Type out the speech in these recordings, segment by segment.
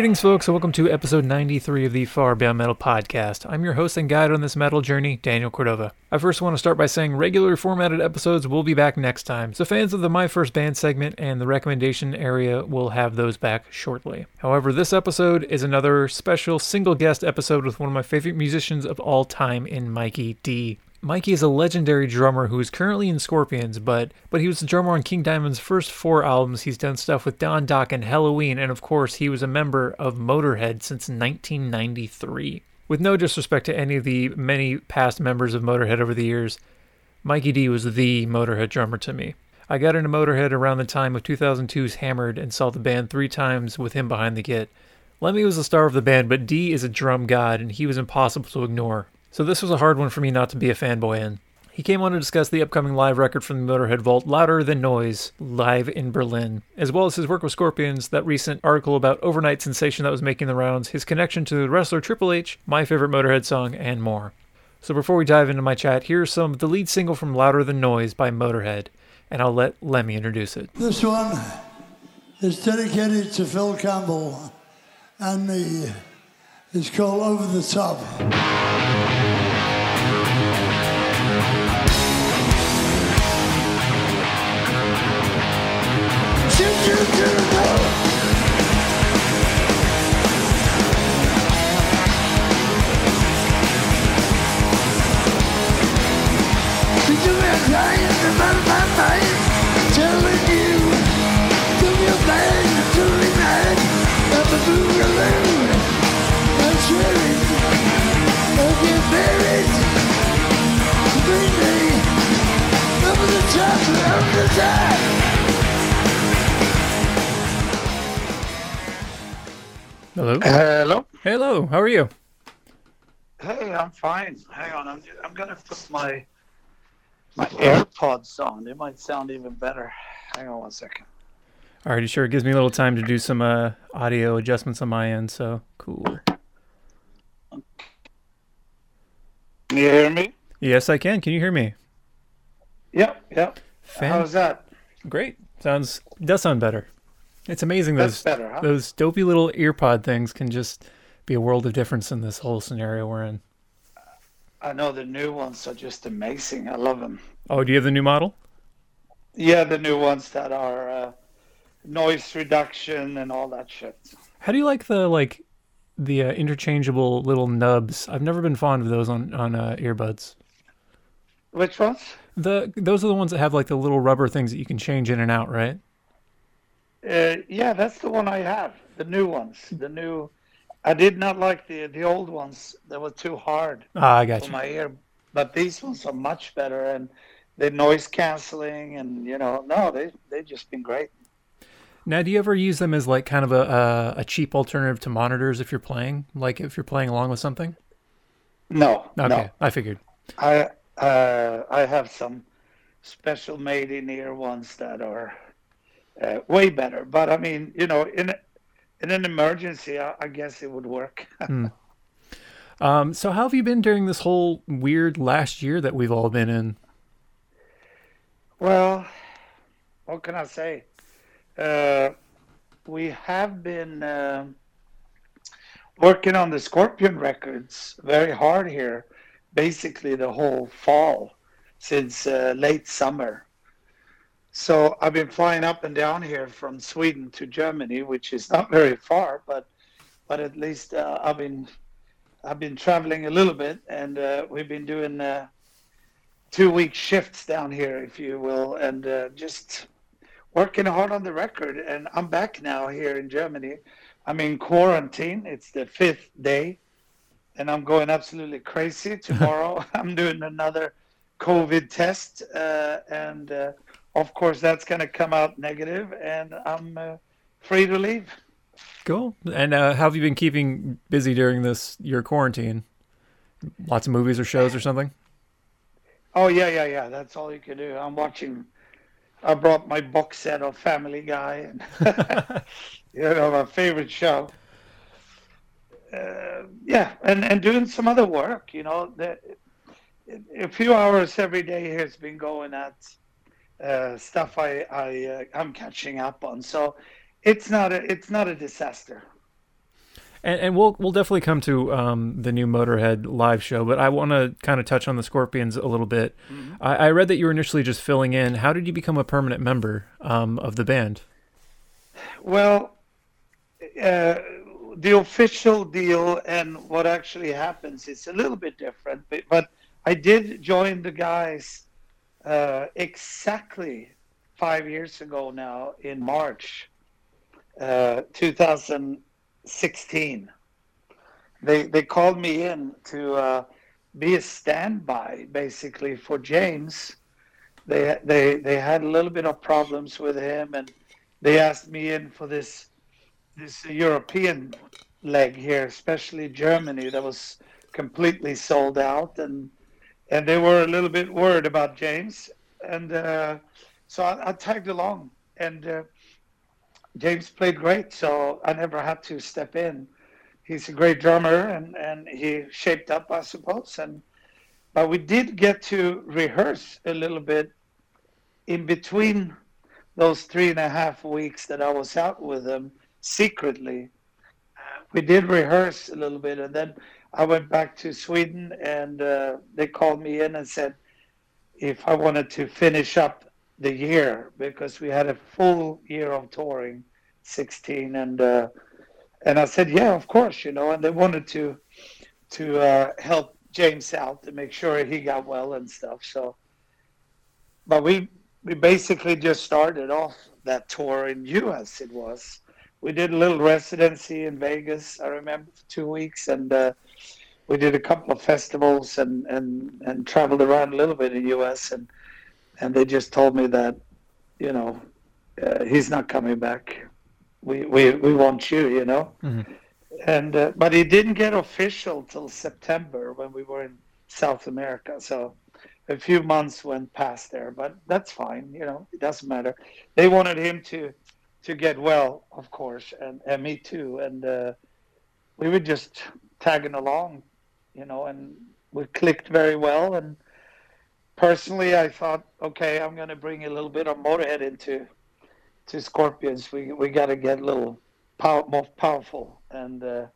Greetings, folks, and welcome to episode 93 of the Far Beyond Metal podcast. I'm your host and guide on this metal journey, Daniel Cordova. I first want to start by saying regular formatted episodes will be back next time, so fans of the My First Band segment and the recommendation area will have those back shortly. However, this episode is another special single guest episode with one of my favorite musicians of all time in Mikkey Dee. Mikkey is a legendary drummer who is currently in Scorpions, but but he was the drummer on King Diamond's first four albums. He's done stuff with Don Dokken and Helloween, and of course, he was a member of Motorhead since 1993. With no disrespect to any of the many past members of Motorhead over the years, Mikkey Dee was the Motorhead drummer to me. I got into Motorhead around the time of 2002's Hammered and saw the band three times with him behind the kit. Lemmy was the star of the band, but Dee is a drum god, and he was impossible to ignore. So this was a hard one for me not to be a fanboy in. He came on to discuss the upcoming live record from the Motorhead Vault, Louder Than Noise, live in Berlin, as well as his work with Scorpions, that recent article about overnight sensation that was making the rounds, his connection to the wrestler Triple H, my favorite Motorhead song, and more. So before we dive into my chat, here's some of the lead single from Louder Than Noise by Motorhead, and I'll let Lemmy introduce it. This one is dedicated to Phil Campbell and me. It's called Over the Top. Hello. Hello. Hello. How are you? Hey, I'm fine. Hang on, I'm I'm gonna put my my AirPods on. It might sound even better. Hang on one second. Alrighty, sure. It gives me a little time to do some uh, audio adjustments on my end, so cool. Can you hear me? Yes, I can. Can you hear me? Yep, yep. Fan- How's that? Great. Sounds does sound better. It's amazing That's those better, huh? those dopey little earpod things can just be a world of difference in this whole scenario we're in. I know the new ones are just amazing. I love them. Oh, do you have the new model? Yeah, the new ones that are uh, noise reduction and all that shit. How do you like the like the uh, interchangeable little nubs? I've never been fond of those on on uh, earbuds. Which ones? The those are the ones that have like the little rubber things that you can change in and out, right? Uh, yeah, that's the one I have. The new ones. The new. I did not like the the old ones. They were too hard. Ah, I got for you. my ear. But these ones are much better, and they're noise canceling, and you know, no, they they've just been great. Now, do you ever use them as like kind of a a, a cheap alternative to monitors if you're playing, like if you're playing along with something? No, Okay, no, I figured. I uh, I have some special made in ear ones that are uh, way better. But I mean, you know, in in an emergency, I, I guess it would work. Um, so how have you been during this whole weird last year that we've all been in? Well, what can I say? Uh, we have been uh, working on the Scorpion records very hard here, basically the whole fall since uh, late summer. So I've been flying up and down here from Sweden to Germany, which is not very far, but but at least uh, I've been I've been traveling a little bit, and uh, we've been doing. Uh, two week shifts down here, if you will, and uh, just working hard on the record. And I'm back now here in Germany. I'm in quarantine. It's the fifth day, and I'm going absolutely crazy. Tomorrow, I'm doing another COVID test, uh, and uh, of course, that's going to come out negative, and I'm uh, free to leave. Cool. And uh, how have you been keeping busy during this your quarantine? Lots of movies or shows or something? Oh yeah, yeah, yeah. That's all you can do. I'm watching. I brought my box set of Family Guy, and you know my favorite show. Uh, yeah, and and doing some other work. You know, the, a few hours every day has been going at uh, stuff I I uh, I'm catching up on. So it's not a it's not a disaster. And, and we'll we'll definitely come to um, the new Motorhead live show, but I want to kind of touch on the Scorpions a little bit. Mm-hmm. I, I, read that you were initially just filling in. How did you become a permanent member um, of the band? Well, uh, the official deal and what actually happens is a little bit different. But, but I did join the guys uh, exactly five years ago now in March uh, 2016. They they called me in to uh, be a standby basically for James. They they they had a little bit of problems with him and they asked me in for this this European leg here, especially Germany, that was completely sold out, and and they were a little bit worried about James, and uh, so I, I, tagged along, and uh, James played great, so I never had to step in. He's a great drummer, and and he shaped up, I suppose, and but we did get to rehearse a little bit in between those three and a half weeks that I was out with them secretly. We did rehearse a little bit, and then I went back to Sweden, and uh, they called me in and said if I wanted to finish up the year because we had a full year of touring, 16, and uh, and I said, yeah, of course, you know, and they wanted to to uh, help James out to make sure he got well and stuff. So, but we we basically just started off that tour in U.S. It was. We did a little residency in Vegas. I remember for two weeks, and uh, we did a couple of festivals and, and, and traveled around a little bit in the U.S. and and they just told me that, you know, uh, he's not coming back. We we we want you, you know. Mm-hmm. And uh, but he didn't get official till September when we were in South America. So a few months went past there, but that's fine. You know, it doesn't matter. They wanted him to to get well, of course, and, and me too. And uh, we were just tagging along, you know, and we clicked very well. And personally, I thought, okay, I'm going to bring a little bit of Motorhead into to Scorpions. We we got to get a little more powerful, and uh,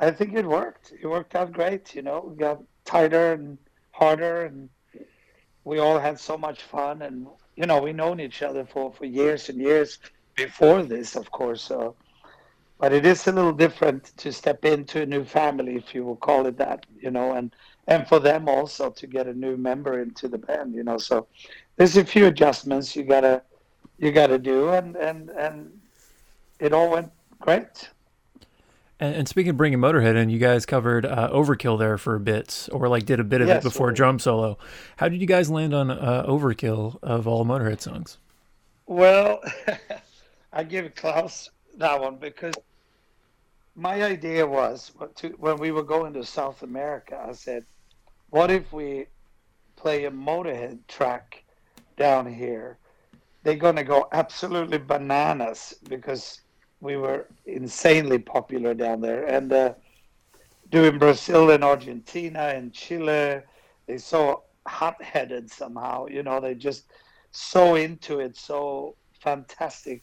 I think it worked. It worked out great. You know, we got tighter and harder and we all had so much fun, and you know we known each other for for years and years before this, of course. So, but it is a little different to step into a new family, if you will call it that, you know, and and for them also to get a new member into the band, you know. So there's a few adjustments you gotta you gotta do, and and and it all went great. And, and, speaking of bringing Motorhead in, you guys covered uh, Overkill there for a bit, or like did a bit of yes, it before drum solo. How did you guys land on uh, Overkill of all Motorhead songs? Well, I give Klaus that one because my idea was to, when we were going to South America, I said, what if we play a Motorhead track down here? They're going to go absolutely bananas because we were insanely popular down there. And uh, doing Brazil and Argentina and Chile, they so hot-headed somehow. You know, they just so into it, so fantastic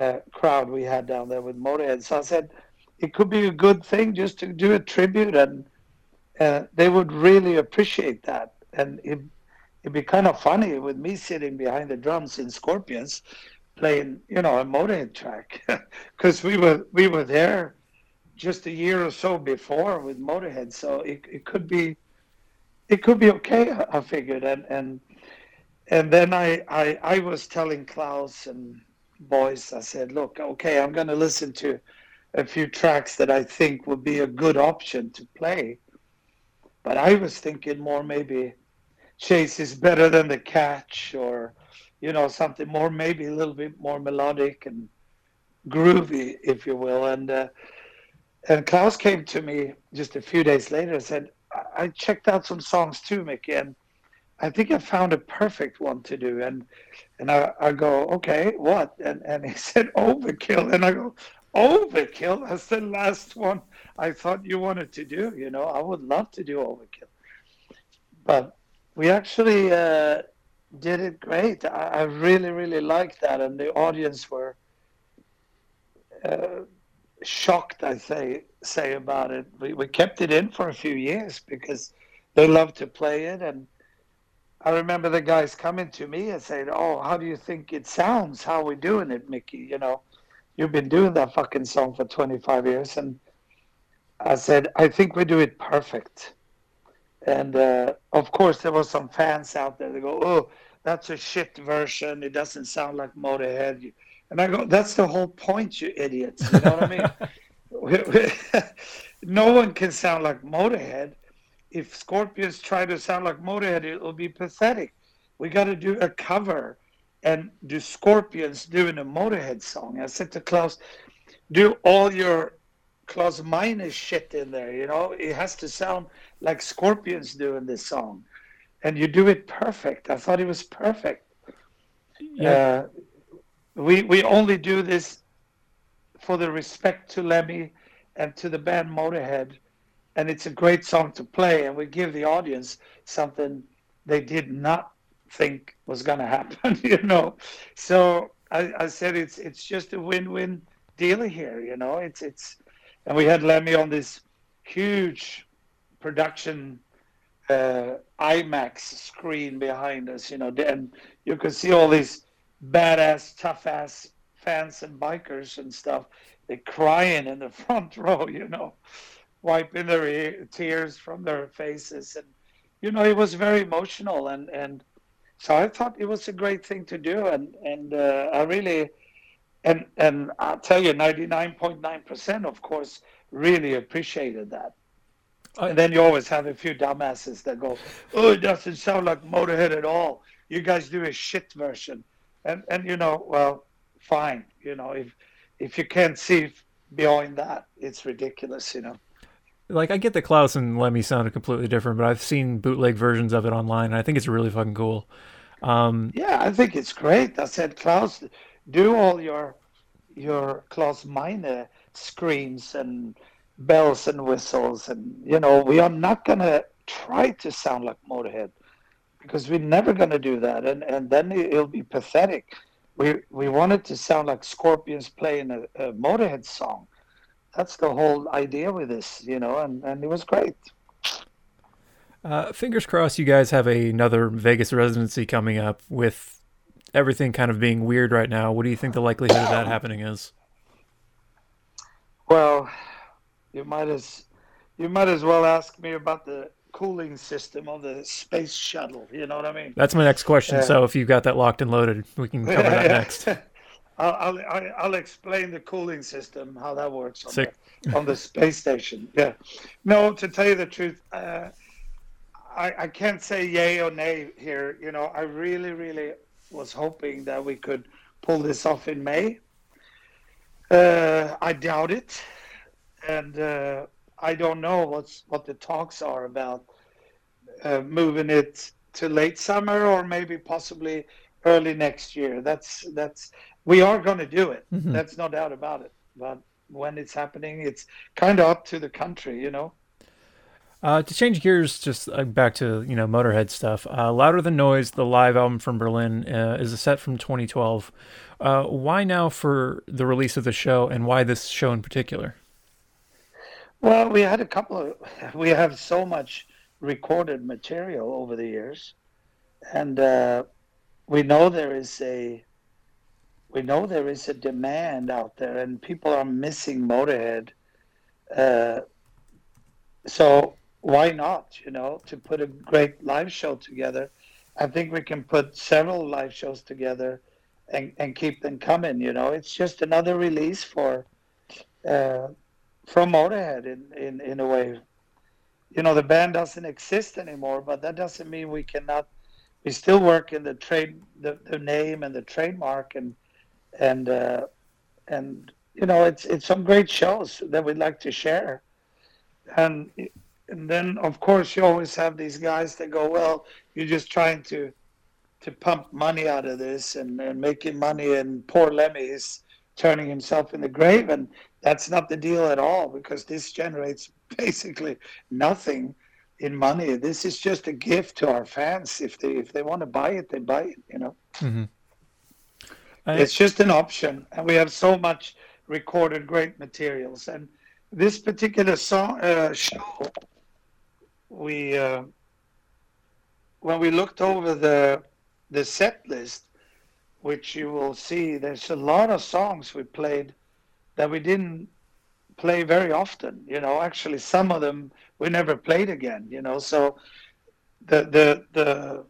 uh, crowd we had down there with Motorhead. So I said it could be a good thing just to do a tribute, and uh, they would really appreciate that. And it, it'd be kind of funny with me sitting behind the drums in Scorpions playing, you know, a Motorhead track, because we were we were there just a year or so before with Motorhead, so it, it could be it could be okay. I figured, and and and then I I, I was telling Klaus and boys, I said, look, okay, I'm going to listen to a few tracks that I think would be a good option to play, but I was thinking more maybe Chase is better than the Catch or you know, something more, maybe a little bit more melodic and groovy, if you will. And uh, and Klaus came to me just a few days later and said, I checked out some songs too, Mikkey, and I think I found a perfect one to do. And and I, I go, okay, what? And and he said Overkill, and I go, Overkill? That's the last one I thought you wanted to do. You know, I would love to do Overkill, but we actually uh, did it great. I, I really, really liked that, and the audience were uh, shocked, I say say about it. We we kept it in for a few years because they love to play it, and I remember the guys coming to me and saying, "Oh, how do you think it sounds? How are we doing it, Mikkey? You know, you've been doing that fucking song for 25 years." And I said, "I think we do it perfect." And uh, of course, there were some fans out there that go, "Oh, that's a shit version. It doesn't sound like Motorhead." And I go, "That's the whole point, you idiots." You know what I mean? no one can sound like Motorhead. If Scorpions try to sound like Motorhead, it'll be pathetic. We got to do a cover and do Scorpions doing a Motorhead song. I said to Klaus, do all your Klaus Meine shit in there. You know, it has to sound like Scorpions doing this song, and you do it perfect. I thought it was perfect. Yeah. Uh, we we only do this for the respect to Lemmy and to the band Motorhead, and it's a great song to play, and we give the audience something they did not think was going to happen. You know, so I, I said it's it's just a win-win deal here. You know, it's it's and we had Lemmy on this huge production uh, IMAX screen behind us, you know, and you could see all these badass, tough ass fans and bikers and stuff. They're crying in the front row, you know, wiping their tears from their faces, and you know, it was very emotional, and and so I thought it was a great thing to do, and and uh, I really and and I'll tell you, ninety nine point nine percent, of course, really appreciated that. I, and then you always have a few dumbasses that go, "Oh, it doesn't sound like Motorhead at all. You guys do a shit version." And and you know, well, fine. You know, if if you can't see beyond that, it's ridiculous. You know. Like I get that Klaus and Lemmy sounded completely different, but I've seen bootleg versions of it online, and I think it's really fucking cool. Um, yeah, I think it's great. I said, Klaus, do all your your Klaus Meine screams and bells and whistles, and you know we are not gonna try to sound like Motorhead because we're never gonna do that, and and then it'll be pathetic. We we wanted to sound like Scorpions playing a, a Motorhead song. That's the whole idea with this, you know, and and it was great. Uh, fingers crossed, you guys have a, another Vegas residency coming up with everything kind of being weird right now, what do you think the likelihood of that happening is? Well, you might as you might as well ask me about the cooling system of the space shuttle. You know what I mean? That's my next question. Uh, so if you've got that locked and loaded, we can cover that next. I'll, I'll, I'll explain the cooling system, how that works on, the, on the space station. Yeah. No, to tell you the truth, uh, I, I can't say yay or nay here. You know, I really, really was hoping that we could pull this off in May. Uh, I doubt it, and uh, I don't know what's what the talks are about uh, moving it to late summer or maybe possibly early next year. That's that's we are going to do it. Mm-hmm. That's no doubt about it. But when it's happening, it's kind of up to the country, you know. Uh, to change gears, just uh, back to you know Motorhead stuff. Uh, Louder Than Noise, the live album from Berlin, uh, is a set from 2012. Uh, why now for the release of the show, and why this show in particular? Well, we had a couple of. We have so much recorded material over the years, and uh, we know there is a. We know there is a demand out there, and people are missing Motorhead. so why not? You know, to put a great live show together. I think we can put several live shows together and, and keep them coming. You know, it's just another release for uh, from Motorhead in, in, in a way. You know, the band doesn't exist anymore, but that doesn't mean we cannot. We still work in the trade, the, the name and the trademark, and and uh, and you know, it's it's some great shows that we'd like to share. And and then of course you always have these guys that go, well, you're just trying to to pump money out of this and, and making money, and poor Lemmy is turning himself in the grave, and that's not the deal at all because this generates basically nothing in money. This is just a gift to our fans. If they if they want to buy it, they buy it. You know, mm-hmm. It's just an option, and we have so much recorded great materials. And this particular song uh, show, we uh, when we looked over the the set list, which you will see, there's a lot of songs we played that we didn't play very often. You know, actually, some of them we never played again. You know, so the the the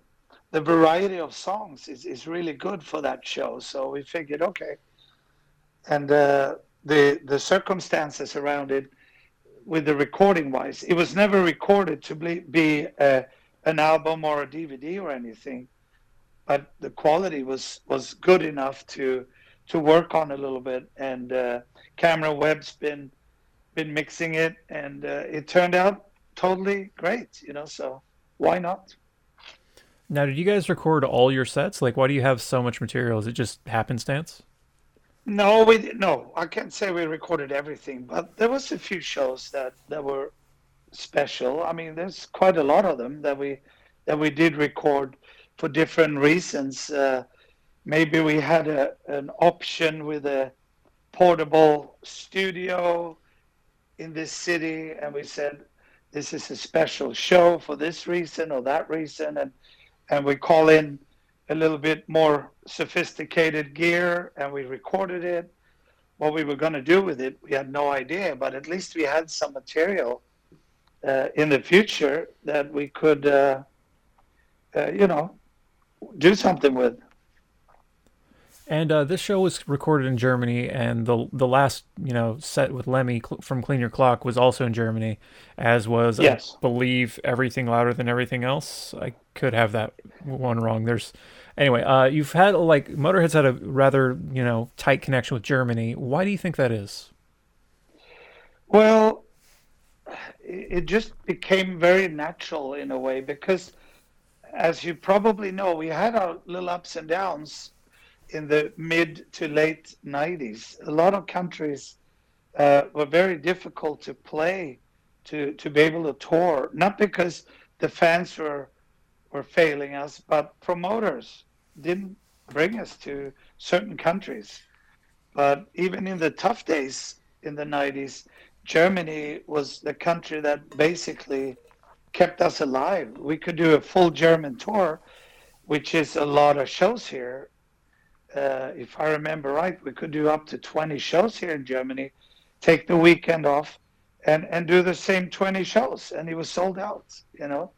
the variety of songs is, is really good for that show. So we figured, okay, and uh, the the circumstances around it, with the recording wise, it was never recorded to be, be a, an album or a DVD or anything, but the quality was was good enough to to work on a little bit. And uh, Cameron Webb's been been mixing it, and uh, it turned out totally great. You know, so why not? Now, did you guys record all your sets? Like, why do you have so much material? Is it just happenstance? No, we no. I can't say we recorded everything, but there was a few shows that that were special. I mean, there's quite a lot of them that we that we did record for different reasons. Uh, maybe we had a an option with a portable studio in this city, and we said this is a special show for this reason or that reason, and and we call in a little bit more sophisticated gear and we recorded it. What we were going to do with it, we had no idea, but at least we had some material uh, in the future that we could, uh, uh, you know, do something with. And uh, this show was recorded in Germany, and the the last you know set with Lemmy cl- from Clean Your Clock was also in Germany, as was yes. I believe everything louder than everything else. I could have that one wrong. There's anyway. Uh, you've had like Motorhead's had a rather you know tight connection with Germany. Why do you think that is? Well, it just became very natural in a way because, as you probably know, we had our little ups and downs in the mid to late 90s. A lot of countries uh, were very difficult to play, to, to be able to tour, not because the fans were, were failing us, but promoters didn't bring us to certain countries. But even in the tough days in the 90s, Germany was the country that basically kept us alive. We could do a full German tour, which is a lot of shows here, uh, if I remember right, we could do up to 20 shows here in Germany, take the weekend off, and and do the same 20 shows, and it was sold out. You know,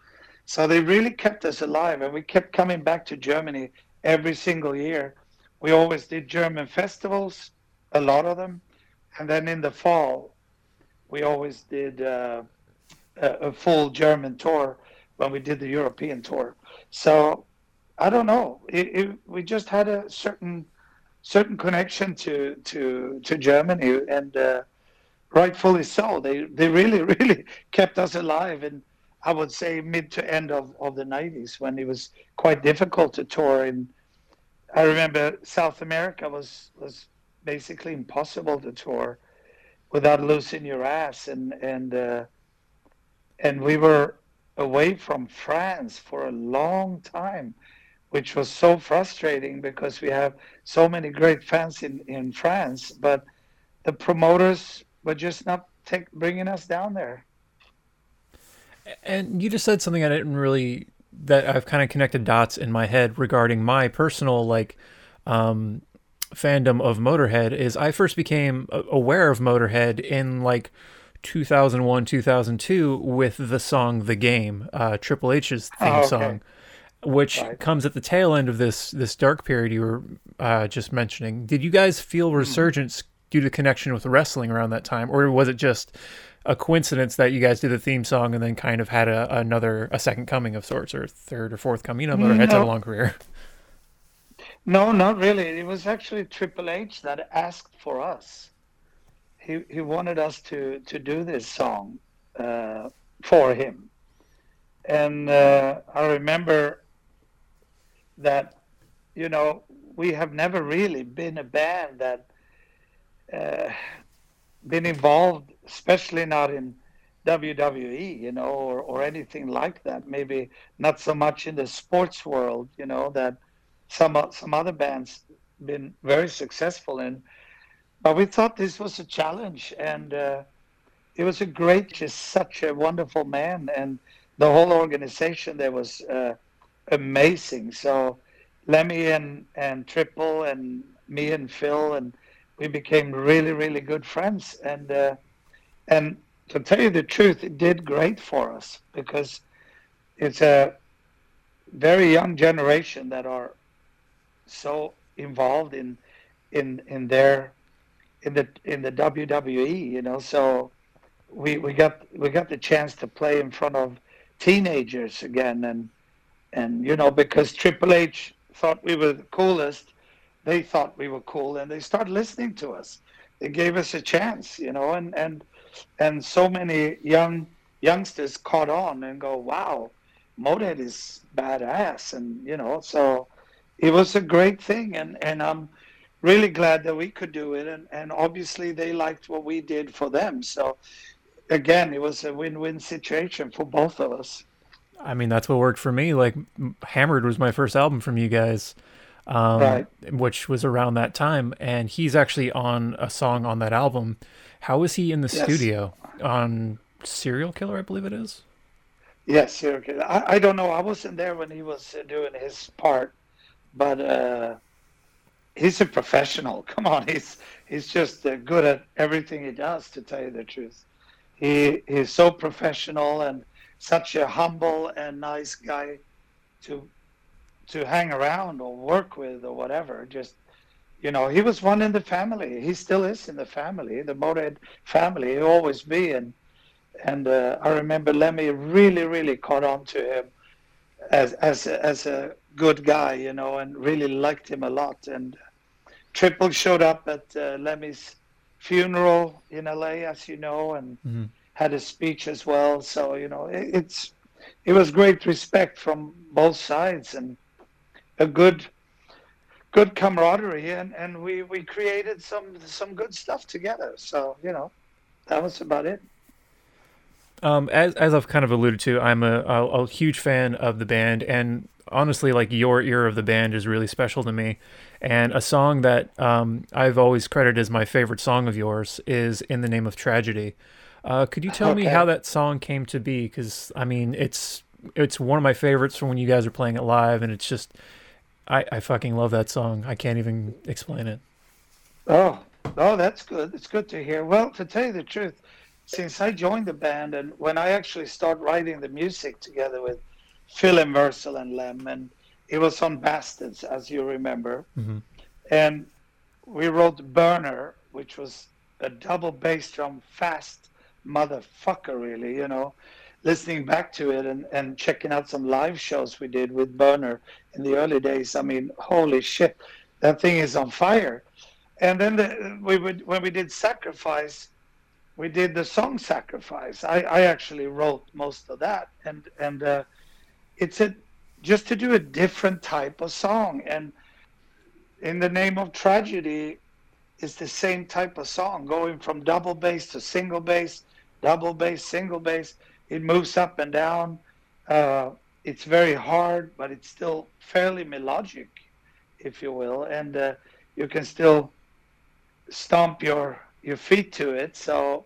so they really kept us alive, and we kept coming back to Germany every single year. We always did German festivals, a lot of them, and then in the fall, we always did uh, a, full German tour when we did the European tour. So I don't know. It, it, we just had a certain certain connection to to to Germany, and uh, rightfully so. They they really really kept us alive, and I would say mid to end of, of the '90s when it was quite difficult to tour. And I remember South America was was basically impossible to tour without losing your ass, and and uh, and we were away from France for a long time which was so frustrating because we have so many great fans in, in France, but the promoters were just not take, bringing us down there. And you just said something I didn't really that I've kind of connected dots in my head regarding my personal like um, fandom of Motorhead. Is I first became aware of Motorhead in like 2001 2002 with the song "The Game," uh, Triple H's theme oh, okay. song which right. comes at the tail end of this this dark period you were uh, just mentioning. Did you guys feel hmm. resurgence mm. due to connection with wrestling around that time, or was it just a coincidence that you guys did the theme song and then kind of had a, another a second coming of sorts, or third or fourth coming? You know, Motorhead's no. had a long career. No, not really. It was actually Triple H that asked for us. He he wanted us to to do this song uh, for him, and uh, I remember that you know we have never really been a band that uh, been involved, especially not in WWE, you know, or, or anything like that. Maybe not so much in the sports world, you know, that some some other bands been very successful in. but we thought this was a challenge, and uh, it was a great, just such a wonderful man, and the whole organization there was uh, amazing. So Lemmy and and Triple and me and Phil and we became really really good friends and uh, and to tell you the truth, it did great for us because it's a very young generation that are so involved in in in their in the in the WWE, you know. So we we got we got the chance to play in front of teenagers again, and and you know because Triple H thought we were the coolest, they thought we were cool, and they started listening to us. They gave us a chance, you know, and and and so many young youngsters caught on and go, "Wow, Motorhead is badass," and you know, so it was a great thing, and and I'm really glad that we could do it, and and obviously they liked what we did for them, so again, it was a win-win situation for both of us. I mean, that's what worked for me. Like, Hammered was my first album from you guys, um, right. which was around that time, and he's actually on a song on that album how was he in the yes. studio on Serial Killer? I believe it is. Yes, Serial Killer. I, I don't know. I wasn't there when he was uh, doing his part, but uh, he's a professional. Come on, he's he's just uh, good at everything he does. To tell you the truth, he he's so professional and such a humble and nice guy to to hang around or work with or whatever. Just you know, he was one in the family. He still is in the family, the Motorhead family. He always be. And and uh, I remember Lemmy really, really caught on to him as as a, as a good guy, you know, and really liked him a lot. And Triple showed up at uh, Lemmy's funeral in LA, as you know, and mm-hmm. had a speech as well. So you know, it, it's it was great respect from both sides and a good good camaraderie and, and we, we created some some good stuff together. So, you know, that was about it. Um, as as I've kind of alluded to, I'm a, a, a huge fan of the band, and honestly, like your ear of the band is really special to me. And a song that um, I've always credited as my favorite song of yours is "In the Name of Tragedy." Uh, could you tell okay. me how that song came to be? Because I mean, it's it's one of my favorites from when you guys are playing it live, and it's just I, I fucking love that song. I can't even explain it. Oh, oh, that's good. It's good to hear. Well, to tell you the truth, since I joined the band and when I actually started writing the music together with Phil and Mercil and Lem, and it was on Bastards, as you remember, mm-hmm. and we wrote Burner, which was a double bass drum, fast motherfucker, really, you know listening back to it and, and checking out some live shows we did with Burner in the early days, I mean, holy shit, that thing is on fire. And then the, we would when we did Sacrifice, we did the song Sacrifice. I, I actually wrote most of that, and and uh, it's a just to do a different type of song. And in the name of tragedy, is the same type of song, going from double bass to single bass, double bass, single bass it moves up and down. Uh, it's very hard, but it's still fairly melodic, if you will, and uh, you can still stomp your your feet to it. So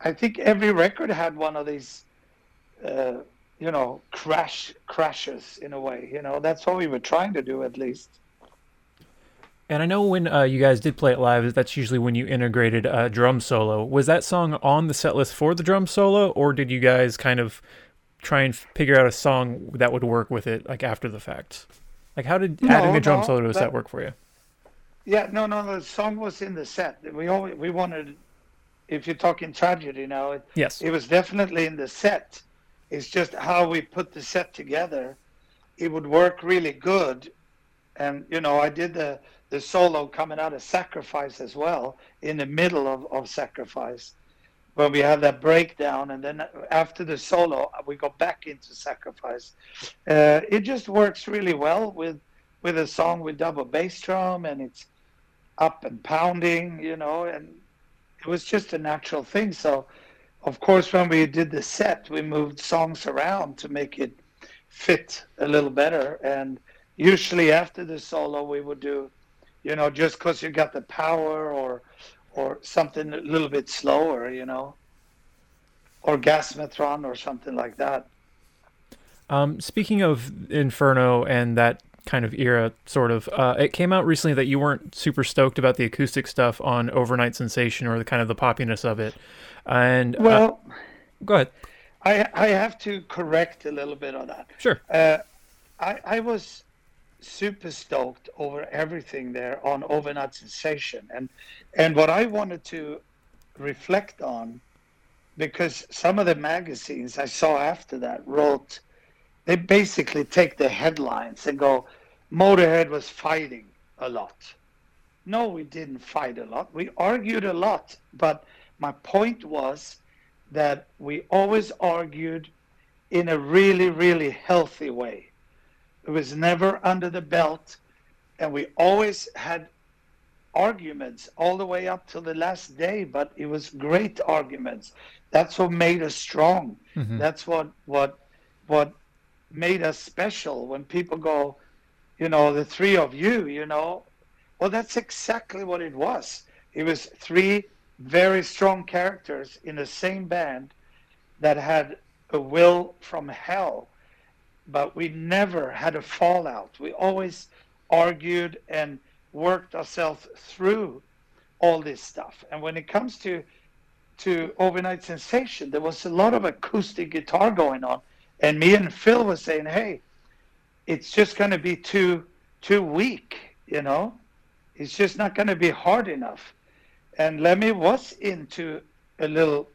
I think every record had one of these, uh, you know, crash crashes in a way. You know, that's what we were trying to do at least. And I know when uh, you guys did play it live, that's usually when you integrated a drum solo. Was that song on the set list for the drum solo, or did you guys kind of try and figure out a song that would work with it, like after the fact? Like, how did no, adding a drum no, solo to a set work for you? Yeah, no, no, the song was in the set. We always, we wanted, if you're talking tragedy now, it, yes, it was definitely in the set. It's just how we put the set together. It would work really good, and you know, I did the the solo coming out of sacrifice as well in the middle of, of sacrifice when we have that breakdown and then after the solo we go back into sacrifice. Uh, it just works really well with with a song with double bass drum and it's up and pounding you know and it was just a natural thing. So of course when we did the set we moved songs around to make it fit a little better. And usually after the solo we would do you know, just because you got the power or or something a little bit slower, you know, or Gasmatron or something like that. Um, speaking of Inferno and that kind of era, sort of, uh, it came out recently that you weren't super stoked about the acoustic stuff on Overnight Sensation or the kind of the poppiness of it. And uh, well, go ahead. I I have to correct a little bit on that. Sure. Uh, I I was super stoked over everything there on Overnight Sensation, and and what I wanted to reflect on, because some of the magazines I saw after that wrote, they basically take the headlines and go, Motorhead was fighting a lot. No, we didn't fight a lot. We argued a lot, but my point was that we always argued in a really, really healthy way. It was never under the belt, and we always had arguments all the way up till the last day, but it was great arguments. That's what made us strong. Mhm. That's what what what made us special when people go, you know, the three of you, you know. Well, that's exactly what it was. It was three very strong characters in the same band that had a will from hell, but we never had a fallout. We always argued and worked ourselves through all this stuff. And when it comes to to overnight sensation, there was a lot of acoustic guitar going on, and me and Phil was saying, "Hey, it's just going to be too too weak, you know. It's just not going to be hard enough." And Lemmy was into a little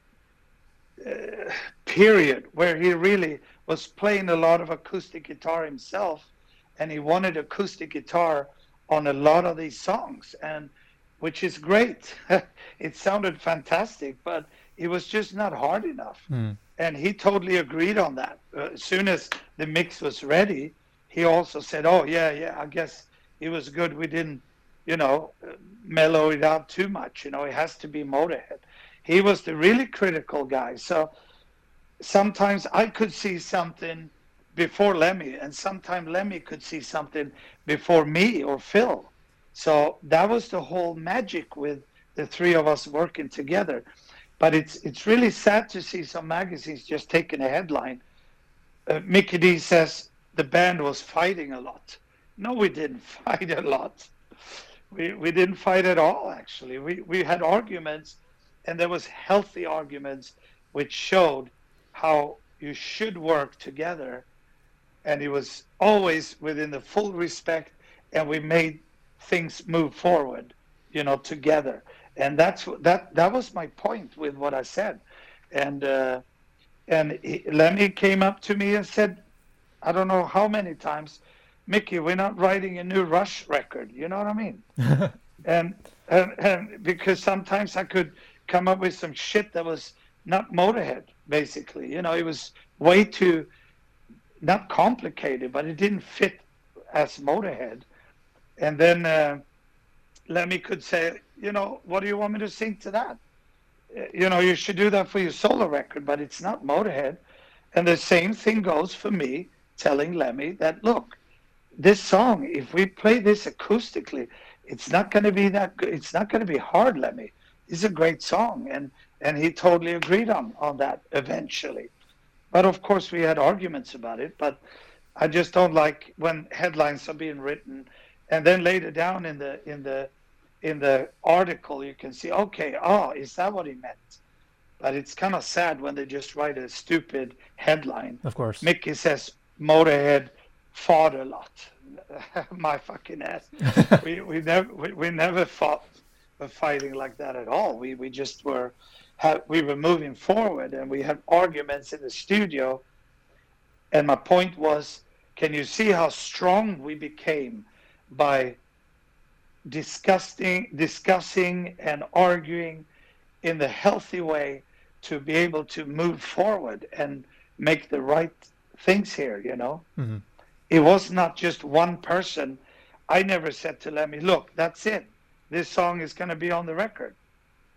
uh, period where he really was playing a lot of acoustic guitar himself, and he wanted acoustic guitar on a lot of these songs, and which is great. it sounded fantastic, but it was just not hard enough. Hmm. And he totally agreed on that. Uh, as soon as the mix was ready, he also said, "Oh yeah, yeah, I guess it was good. We didn't, you know, uh, mellow it out too much. You know, it has to be Motorhead." He was the really critical guy. So sometimes I could see something before Lemmy, and sometimes Lemmy could see something before me or Phil. So that was the whole magic with the three of us working together. But it's it's really sad to see some magazines just taking a headline. Uh, Mikkey Dee says the band was fighting a lot. No, we didn't fight a lot. We we didn't fight at all. Actually, we we had arguments, and there was healthy arguments, which showed how you should work together. And it was always within the full respect and we made things move forward you know together. And that's that that was my point with what i said. And uh and he, lemmy came up to me and said i don't know how many times Mikkey we're not writing a new rush record. You know what i mean? And, and and because sometimes i could come up with some shit that was not motorhead basically you know it was way too not complicated, but it didn't fit as Motorhead. And then uh, Lemmy could say, you know, what do you want me to sing to that? Uh, You know, you should do that for your solo record, but it's not Motorhead. And the same thing goes for me telling Lemmy that, look, this song, if we play this acoustically, it's not going to be that good. It's not going to be hard, Lemmy. It's a great song. And, and he totally agreed on, on that eventually. But of course, we had arguments about it. But I just don't like when headlines are being written, and then later down in the in the in the article you can see, okay, oh, is that what he meant? But it's kind of sad when they just write a stupid headline. Of course. Mikkey says Motorhead fought a lot. My fucking ass. we we never we, we never fought a fighting like that at all. We we just were had, we were moving forward and we had arguments in the studio. And my point was, can you see how strong we became by discussing discussing and arguing in the healthy way to be able to move forward and make the right things here, you know? hmm it was not just one person. I never said to Lemmy, look, that's it. This song is going to be on the record.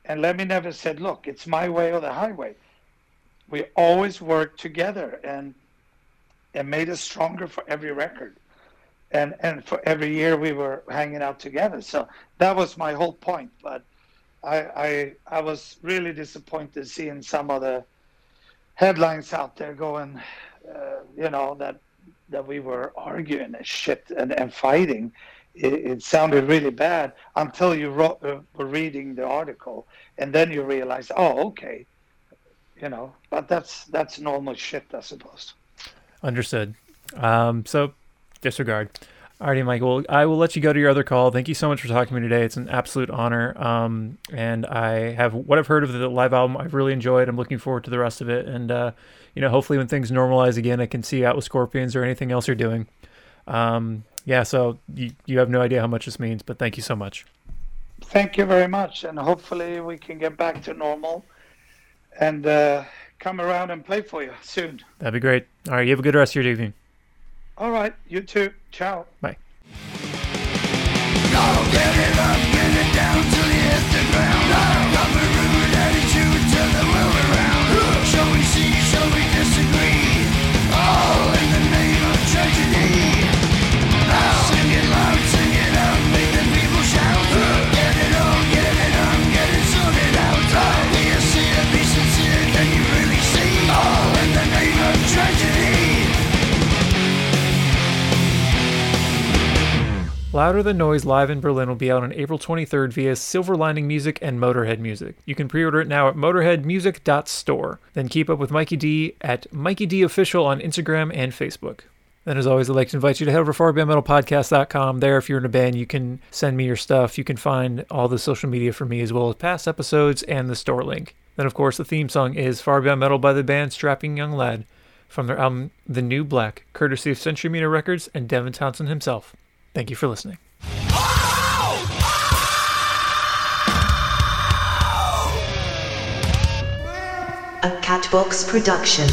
And Lemmy never said, look, it's my way or the highway. We always worked together and and made us stronger for every record. and and for every year we were hanging out together. So that was my whole point. But I I, I was really disappointed seeing some of the headlines out there going, uh, you know, that that we were arguing and shit and, and fighting. It, it sounded really bad until you wrote, uh, were reading the article, and then you realize, oh, okay, you know. But that's that's normal shit, I suppose. Understood. Um, so disregard. Alrighty, Mike. Well, I will let you go to your other call. Thank you so much for talking to me today. It's an absolute honor. Um, and I have what I've heard of the live album. I've really enjoyed. I'm looking forward to the rest of it. And uh, you know, hopefully, when things normalize again, I can see you out with Scorpions or anything else you're doing. Um, yeah. So you you have no idea how much this means, but thank you so much. Thank you very much, and hopefully we can get back to normal and uh, come around and play for you soon. That'd be great. All right. You have a good rest of your evening. All right, you too. Ciao. Bye. Louder Than Noise live in Berlin will be out on April 23rd via Silver Lining Music and Motorhead Music. You can pre-order it now at motorheadmusic.store. Then keep up with Mikkey Dee at Mikkey Dee Official on Instagram and Facebook. Then, as always, I'd like to invite you to head over to farbeyondmetalpodcast.com. There, if you're in a band, you can send me your stuff. You can find all the social media for me, as well as past episodes and the store link. Then, of course, the theme song is Far Beyond Metal by the band Strapping Young Lad from their album The New Black, courtesy of Century Media Records and Devin Townsend himself. Thank you for listening. A Catbox production.